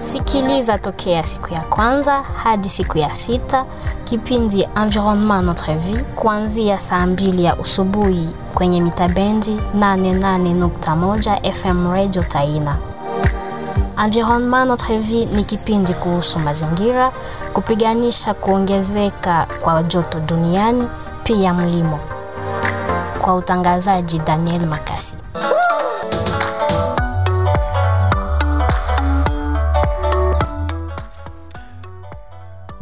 Sikiliza tokea siku ya kwanza hadi siku ya sita kipindi Environnement Notre Vie kuanzia saa mbili ya usubuhi kwenye mitabendi 88.1 FM Radio Taina. Environnement Notre Vie ni kipindi kuhusu mazingira, kupiganisha kuongezeka kwa joto duniani, pia mlimo. Kwa utangazaji Daniel Makasi.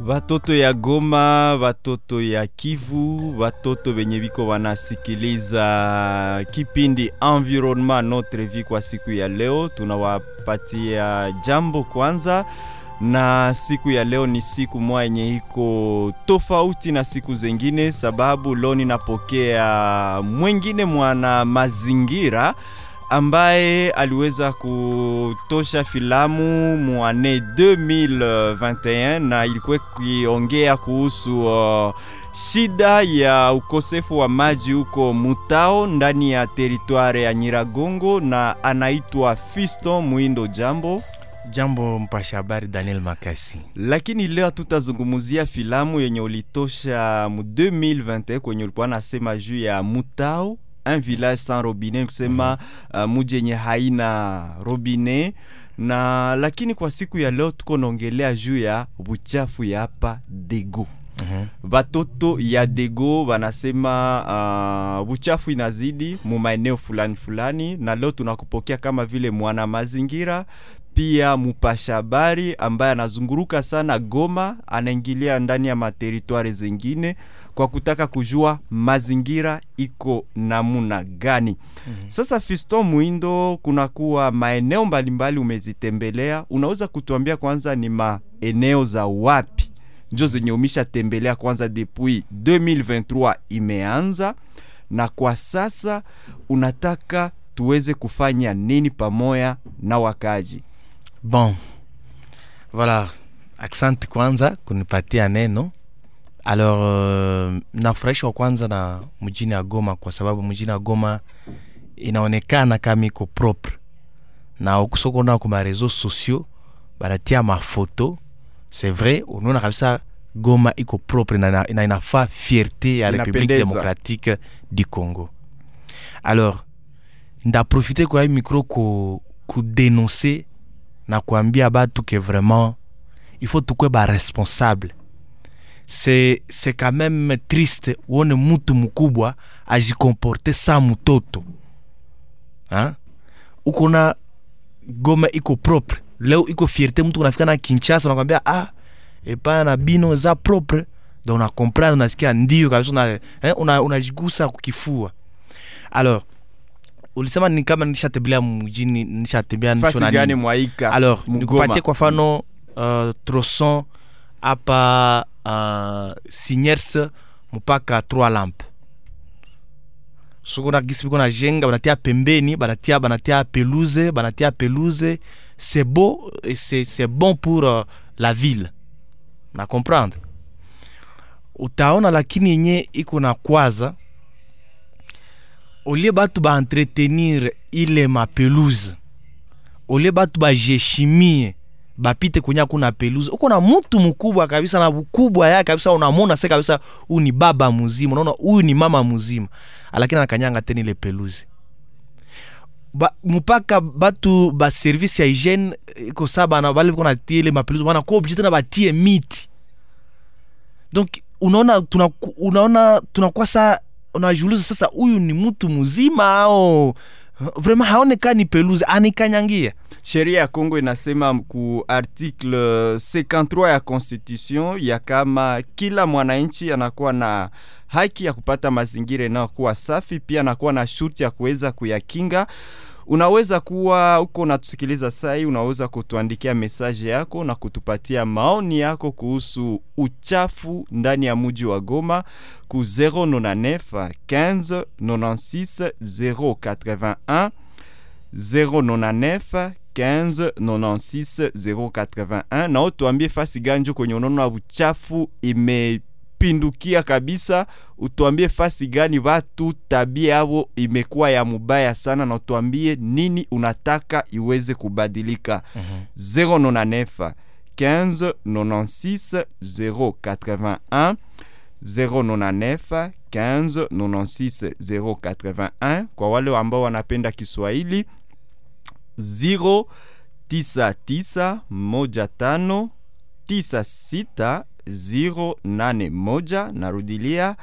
Watoto ya Goma, watoto ya Kivu, watoto wenye viko wanasikiliza kipindi Environnement Notre Vie kwa siku ya leo, tunawapatia jambo kwanza, na siku ya leo ni siku moja yenye iko tofauti na siku zengine, sababu leo ninapokea mwengine mwana mazingira ambaye aliweza kutosha filamu mwane 2021 na ilikuwa kiongea kuhusu uh, shida ya ukosefu wa maji huko Mutao ndani ya teritware ya Nyiragongo, na anaitwa Fiston Mwindo. Jambo Jambo mpasha habari Daniel Makasi. lakini leo tutazungumzia filamu yenye ulitosha mu 2021 kwenye ulikuwa nasema juu ya Mutao un village sans robinet, kusema uh, muji yenye haina robinet. Na lakini kwa siku ya leo tuko naongelea juu ya buchafu ya hapa Dego. Batoto ya Dego wanasema uh, buchafu inazidi mu maeneo fulani fulani, na leo tunakupokea kama vile mwana mazingira pia mupasha habari ambaye anazunguruka sana Goma, anaingilia ndani ya materitwari zingine kwa kutaka kujua mazingira iko namuna gani. Sasa Fiston Mwindo, kunakuwa maeneo mbalimbali umezitembelea, unaweza kutuambia kwanza ni maeneo za wapi njo zenye umeshatembelea kwanza depuis 2023 imeanza, na kwa sasa unataka tuweze kufanya nini pamoja na wakaji? Bon, voilà, asante kwanza kunipatia neno. Alors, uh, nafurahishwa kwanza na mjini ya Goma kwa sababu mjini ya Goma inaonekana kama iko propre. Na ukusokona kwa mareseau sociaux banatia mafoto c'est vrai, unaona kabisa Goma iko propre na, na, na inafaa fierté ya République démocratique du Congo. Alors, ndaprofite kwa hii micro ku, kudenonse na kuambia batu ke vraiment il faut tukwe ba responsable. C'est c'est quand même triste uone mutu mkubwa ajikomporte sa mtoto hein? uko na Goma iko propre. Leo iko fierté mtu unafika na Kinshasa unakwambia ah epana na bino za propre. Donc una comprendre unasikia ndio kabisa una, eh, una, unajigusa kukifua. Alors ulisema ni kama nishatembelea mjini nishatembea gani mwaika? Alors nikupatie kwa mfano uh, troson hapa uh, Sinyers mpaka trois lampe soko na gisi biko na jenga banatia pembeni banatia banatia pelouse banatia pelouse. C'est beau c'est c'est bon pour uh, la ville. Na comprendre? Utaona lakini yenye iko na kwaza olie batu baentretenir ile mapelouse olie batu bajeshimie bapite kwenye kuna peluze uko na mtu mkubwa kabisa na ukubwa yake kabisa unamwona se kabisa huyu ni baba mzima unaona huyu ni mama mzima lakini anakanyanga tena ile peluze ba, mpaka batu ba service ya hygiene iko saba na bale biko natie ile mapeluze bana kwa obje tena batie miti. Donc unaona tuna, unaona tunakuwa saa unajiuliza sasa huyu ni mtu mzima au vrema haonekani peluzi, anikanyangia Sheria ya Kongo inasema ku article 53 ya constitution ya kama kila mwananchi anakuwa na haki ya kupata mazingira inayokuwa safi, pia anakuwa na shurti ya kuweza kuyakinga. Unaweza kuwa uko unatusikiliza sai, unaweza kutuandikia mesaje yako na kutupatia maoni yako kuhusu uchafu ndani ya muji wa Goma ku 099 15 96 081 099 15 96 081 na utuambie fasi ganjo kwenye unaona uchafu ime kupindukia kabisa. Utuambie fasi gani watu tabia yao imekuwa ya mubaya sana na utuambie nini unataka iweze kubadilika. Mhm. 099 15 96 081 099 15 96 081 kwa wale ambao wanapenda Kiswahili 099 moja tano 081, narudilia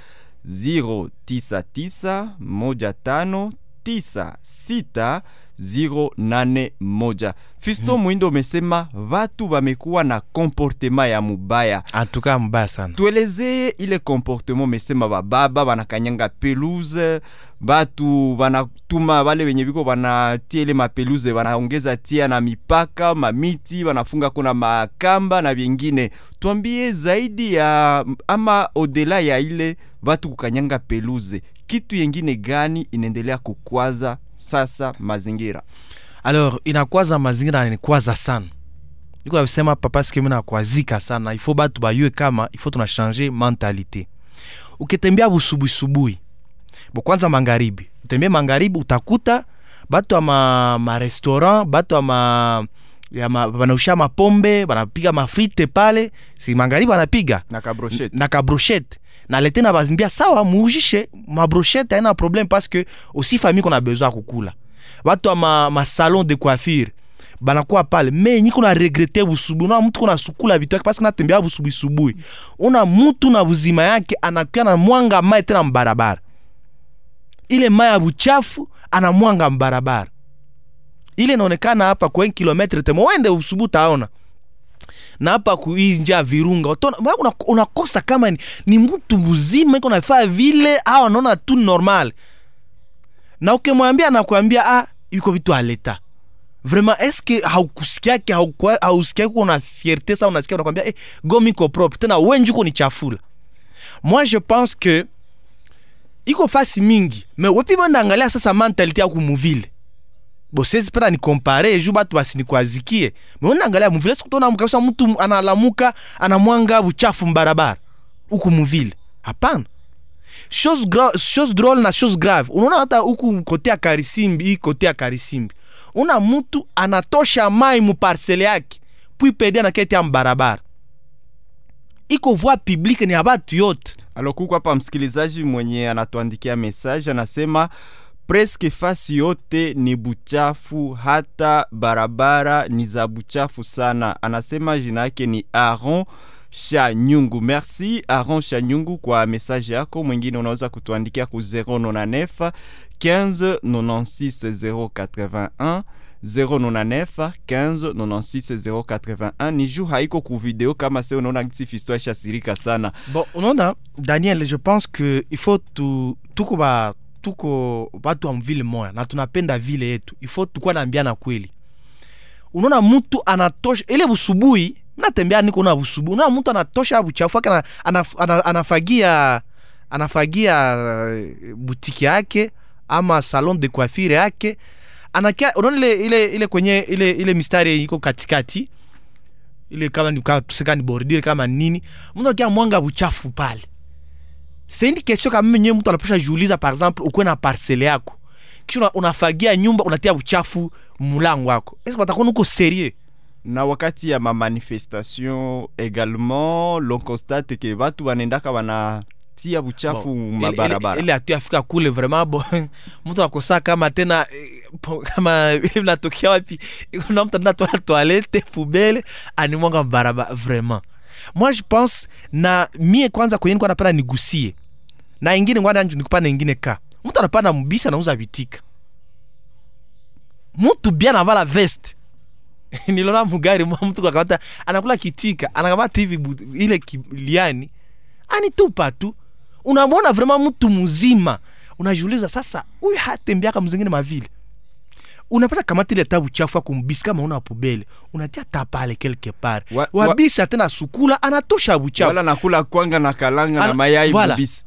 099 159 6081. Fisto hmm. Mwindo umesema watu wamekuwa na komportema ya mubaya, antuka mubaya sana. Tuelezee ile komportema. Umesema bababa wanakanyanga peluze, batu wanatuma wale wenye biko wanatia ile mapeluze, wanaongeza tia na mipaka mamiti, wanafunga kuna makamba na vingine. Tuambie zaidi ya ama odela ya ile watu kukanyanga peluze, kitu yengine gani inaendelea kukwaza sasa mazingira? Alors inakwaza mazingira na inikwaza sana. Niko nasema papa sike mi nakwazika sana. Ifo batu bayue kama ifo tunashange mentalite ukitembea busubuisubui bo kwanza mangaribi utembee mangaribi utakuta batu ya ma, ma restaurant batu ya ma ya ma, banausha mapombe banapiga mafrite pale. Si mangaribi banapiga na kabroshete na na lete na bazimbia sawa muujishe mabrochette aina problème parce que aussi famille qu'on a besoin kukula watu wa ma, ma de coiffure banakuwa pale. Me nyi na regrete busubuhi una mtu kuna sukula vitu yake parce natembea busubuhi subuhi una mtu na buzima yake anakuya na mwanga mai tena mbarabara. Ile mai ya buchafu anamwanga mbarabara. Ile inaonekana hapa kwa kilometre temo wende usubuhi taona na hapa kuinja virunga mwa una- kama ni, ni mtu mzima iko nafaa vile au anaona tu normal na ukimwambia anakuambia ah yuko vitu aleta. Vraiment eske haukusikiake hausikiake una fierte sa unasikia unakwambia eh, gomi propre. Tena wenjuko ni chafula. Moi je pense que iko fasi mingi. Me wepi sasa mentalite ya kumuvile bosezi pena ni kompare ju batu basinikwazikie meonangalia muvile sikutona mkabisa mtu analamuka anamwanga buchafu mbarabara? Muvile? Hapana chose, gra- chose drôle na chose grave. Unaona hata huku kote ya karisimbi hii kote ya karisimbi. Una mtu anatosha mai muparsele yake pui pedi anaketi ya mbarabara. Iko voie publique ni ya batu yote. Alokuku hapa msikilizaji mwenye anatuandikia message anasema preske fasi yote ni buchafu hata barabara ni za buchafu sana. Anasema jina yake ni aron shanyungu merci aron shanyungu kwa message yako. Mwingine unaweza kutuandikia ku 099 15 96 081 099 15 96 081 ni juu haiko ku video kama se unaona gisi fisto shasirika sana. Bon unaona daniel je pense que il faut tu, tuko ba tuko watu wa mvile moya na tunapenda vile yetu. Il faut tukuwa naambiana kweli. Unaona mtu anatosha ile busubuhi natembea niko na busubu, unaona mtu anatosha buchafu yake ana, ana, ana, anafagia anafagia uh, butiki yake ama salon de coiffure yake. Anakia unaona ile ile ile kwenye ile ile mistari iko katikati? Ile kama ni kama tuseka ni bordire kama nini. Mtu anakia mwanga buchafu pale. Une question kama mimi mtu anaposha jiuliza par exemple uko na parcelle yako. Kisha unafagia nyumba unatia buchafu mlango wako. Eske watakuwa uko serieux na wakati ya mamanifestation également l'on constate ke batu banendaka banatia buchafu Bon, mabarabara ile- hatu afika kule vraiment bo mtu akosaa kama tena eh, kama ile vinatokea wapi? Kuna mtu anaenda toa toilette poubelle animwanga barabara vraiment. Moi je pense na mie kwanza kwenye nilikuwa napenda nigusie. Na ingine ngwanda nikupa na ingine ka. Mtu anapanda mbisi anauza vitika. Mtu bien avala veste niliona mugari mwa mtu kakawata anakula kitika anakamata hivi ile kiliani anitupa tu. Unamwona vrema mtu mzima. Unajiuliza sasa huyu hatembeaka mzingine mavile? Unapata kamata ile tabu chafu akumbisi kama una pubele. Unatia tapale quelque part Wa- wa- wabisi atena sukula anatosha buchafu wala nakula kwanga na kalanga na mayai voilà. bubisi.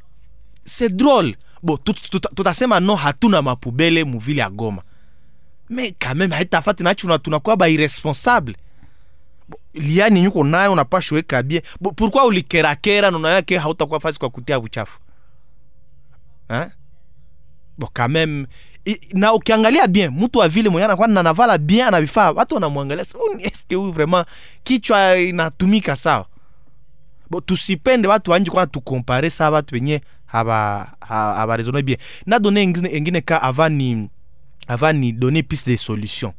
C'est drôle. Tut- tutasema no hatuna mapubele muvile ya goma mais quand même haitafati nacho tuna- tunakuwa ba irresponsable liani nyuko nayo unapasha weka bie pourquoi ulikerakera nunayake hautakuwa fasi kwa kutia uchafu même na ukiangalia bien mtu wa vile mwenye anakuwa nanavala bien anavifaa watu wanamwangalia sasa, huyu vraiment kichwa inatumika sawa bo tusipende watu wanje kwana tukompare saa watu wenye haba ha- habaresone bien na engine, engine ka avant avant ni donner piste de solution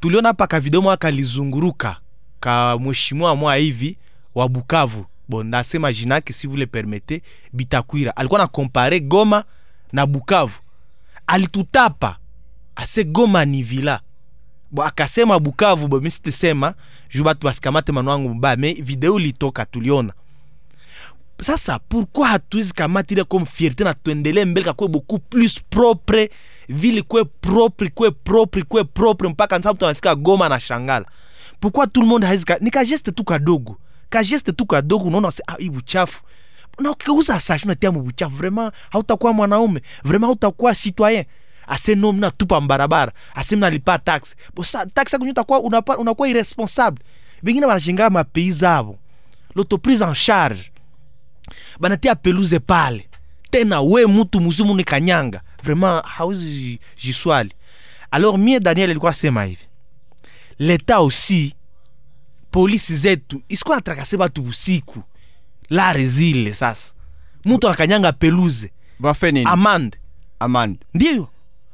tuliona hapa ka video moja kalizunguruka ka mheshimiwa mwa hivi wa Bukavu. Bon nasema jina yake si vous le permettez Bitakwira alikuwa na compare Goma na Bukavu. Alitutapa ase Goma ni vila bo akasema Bukavu bo mimi sitasema juu batu basikamate yangu mbaya me video ilitoka tuliona. Sasa pourquoi hatuwezi kamata ile comme fierté na tuendelee mbele kakwe beaucoup plus propre vile kwe propre kwe propre kwe propre mpaka mtu anafika Goma na shangala. Pourquoi tout le monde haizi ka, ni kageste tu kadogo. Kageste tu kadogo unaona ah hii na ukiuza sashi unatia mu vraiment hautakuwa mwanaume. Vraiment hautakuwa citoyen. Ase no mna tupa mbarabara. Ase mnalipa taxe bosa taxe kunyo takuwa unapa- unakuwa irresponsable. Bengine banashingaa mapei zabo l'autoprise en charge. Banatia peluze pale. Tena we mutu muzimu ni kanyanga vraiment hauzi ji- jiswali alors mie daniel alikuwa sema hivi leta aussi polisi zetu isikuwa natrakase batu usiku lare zile sasa mutu anakanyanga peluze bafe nini? Amande. Amande. Ndiyo.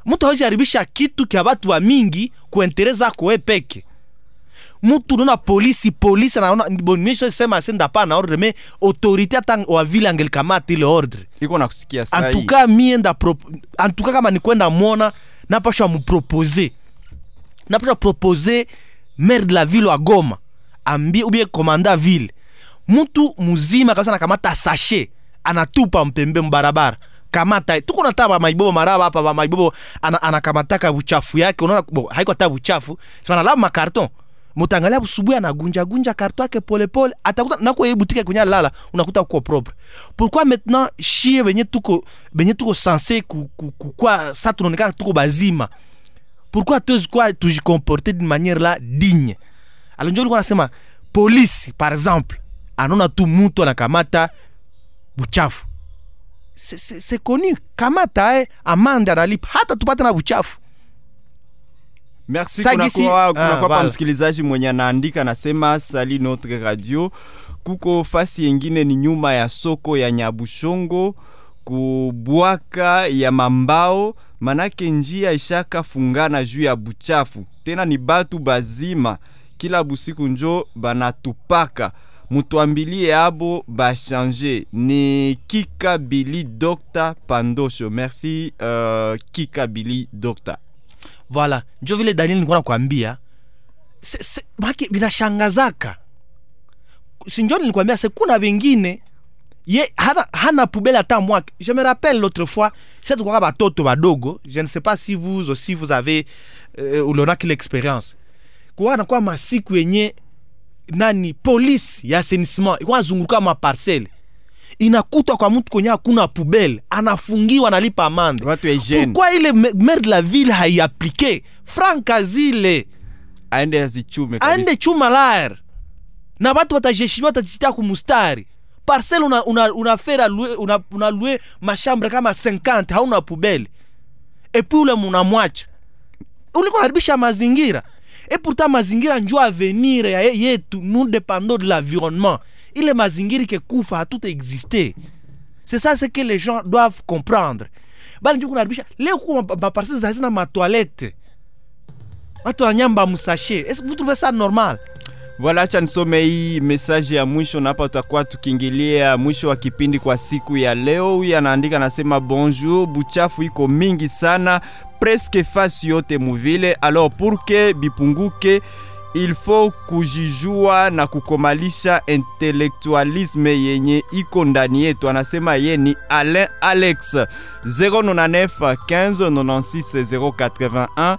Mtu hawezi haribisha kitu kya batu wa mingi kuentereza kowe peke mtu unaona polisi polisi anaona bon mimi sema senda pa na ordre mais autorité hata wa vile angelikamata ile ordre. Iko na kusikia antuka mie nda antuka kama ni kwenda mwona napasha mupropose napasha propose maire de la ville wa goma ambie ubie komanda ville. Mtu muzima kabisa anakamata sashe anatupa mpembe mbarabara kamata tuko na taba maibobo maraba hapa ba anakamataka ana, uchafu yake unaona haiko hata uchafu sema la makarton mutangalia busubuhi anagunja gunja karton yake pole atakuta nako kwenye lala unakuta uko propre. Pourquoi maintenant shie benye tuko benye tuko censé ku, kwa sa tunaonekana tuko bazima? Pourquoi tuwezi kuwa tujikomporte d'une manière la digne? Alors likuwa nasema polisi par exemple anaona tu mutu anakamata buchafu. C'est connu. Kamata eh, amande analipa hata tupate na buchafu merci Sa kunakuwa gisi- kunakuwa Ah, voilà. msikilizaji mwenye anaandika anasema sali notre radio. Kuko fasi yengine ni nyuma ya soko ya nyabushongo kubwaka ya mambao. Manake njia ishaka fungana juu ya buchafu. Tena ni batu bazima. Kila busiku njo banatupaka. Mutwambilie abo bashange. Ni kika bili dr pandosho. Merci uh, kika bili dr voilà. Njo vile daniel nilikuwa nakwambia maki binashangazaka. Sinjo nilikwambia se kuna wengine ye hana, hana poubelle hata mwake je me rappelle l'autre fois se tukwaka batoto badogo je ne sais pas si vous aussi vous avez euh, ulionaki l'expérience. Kuwa nakuwa masiku yenye nani polisi ya assainissement ikuwa nazunguruka maparcele inakutwa kwa mtu kwenye hakuna pubele, anafungiwa analipa amande. Pourquoi ile maire de la ville haiaplike franka zile aende azichume kabisa. aende chuma laer. Na batu batajeshimiwa batajisitia kumustari parcele una, una, una fera lue, una, una lue mashambre kama 50 hauna pubele epuis ule munamwacha uliko haribisha mazingira. Et pourtant mazingira njo avenir ya yetu nous dépendons de l'environnement ile ikekufa hatuta existe c'est ça ce que les gens doivent comprendre. Bali njo kunaharibisha leo kuko maparcele za hazina matoilette watu wananyamba musashe. Est-ce que vous trouvez ça normal? Voilà, acha nisome hii message ya mwisho na hapa tutakuwa tukiingilia mwisho wa kipindi kwa siku ya leo. Huyu anaandika anasema, bonjour, buchafu iko mingi sana. Presque fasi yote muvile, alors pour que bipunguke il faut kujijua na kukomalisha intellectualisme yenye iko ndani yetu. Anasema ye ni Alain Alex. 099 15 96 081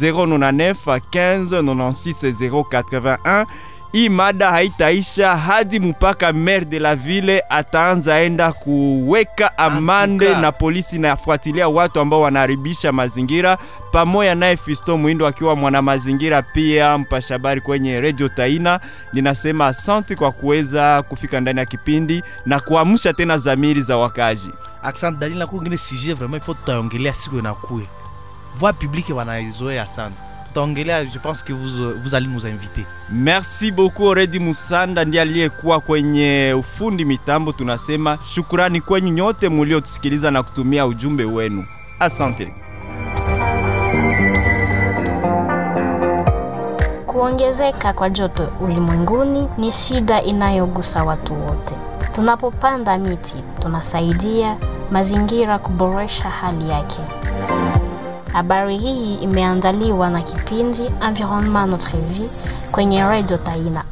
099 15 96 081 hii mada haitaisha hadi mpaka maire de la ville ataanza enda kuweka amande Antuka. na polisi inafuatilia watu ambao wanaharibisha mazingira, pamoja naye Fisto Mwindo akiwa mwana mazingira pia mpasha habari kwenye Radio Taina. Ninasema asante kwa kuweza kufika ndani ya kipindi na kuamsha tena zamiri za wakaji. Asante Dalila, na kungine sujet vraiment il faut tutaongelea siku inakuya voix publique wanaizoea sana tutaongelea je pense que vous, vous allez nous inviter Merci beaucoup Redi Musanda ndiye aliyekuwa kwenye ufundi mitambo. Tunasema shukurani kwenyu nyote muliotusikiliza na kutumia ujumbe wenu. Asante. Kuongezeka kwa joto ulimwenguni ni shida inayogusa watu wote. Tunapopanda miti, tunasaidia mazingira kuboresha hali yake. Habari hii imeandaliwa na kipindi Environnement Notre Vie kwenye Radio Taina.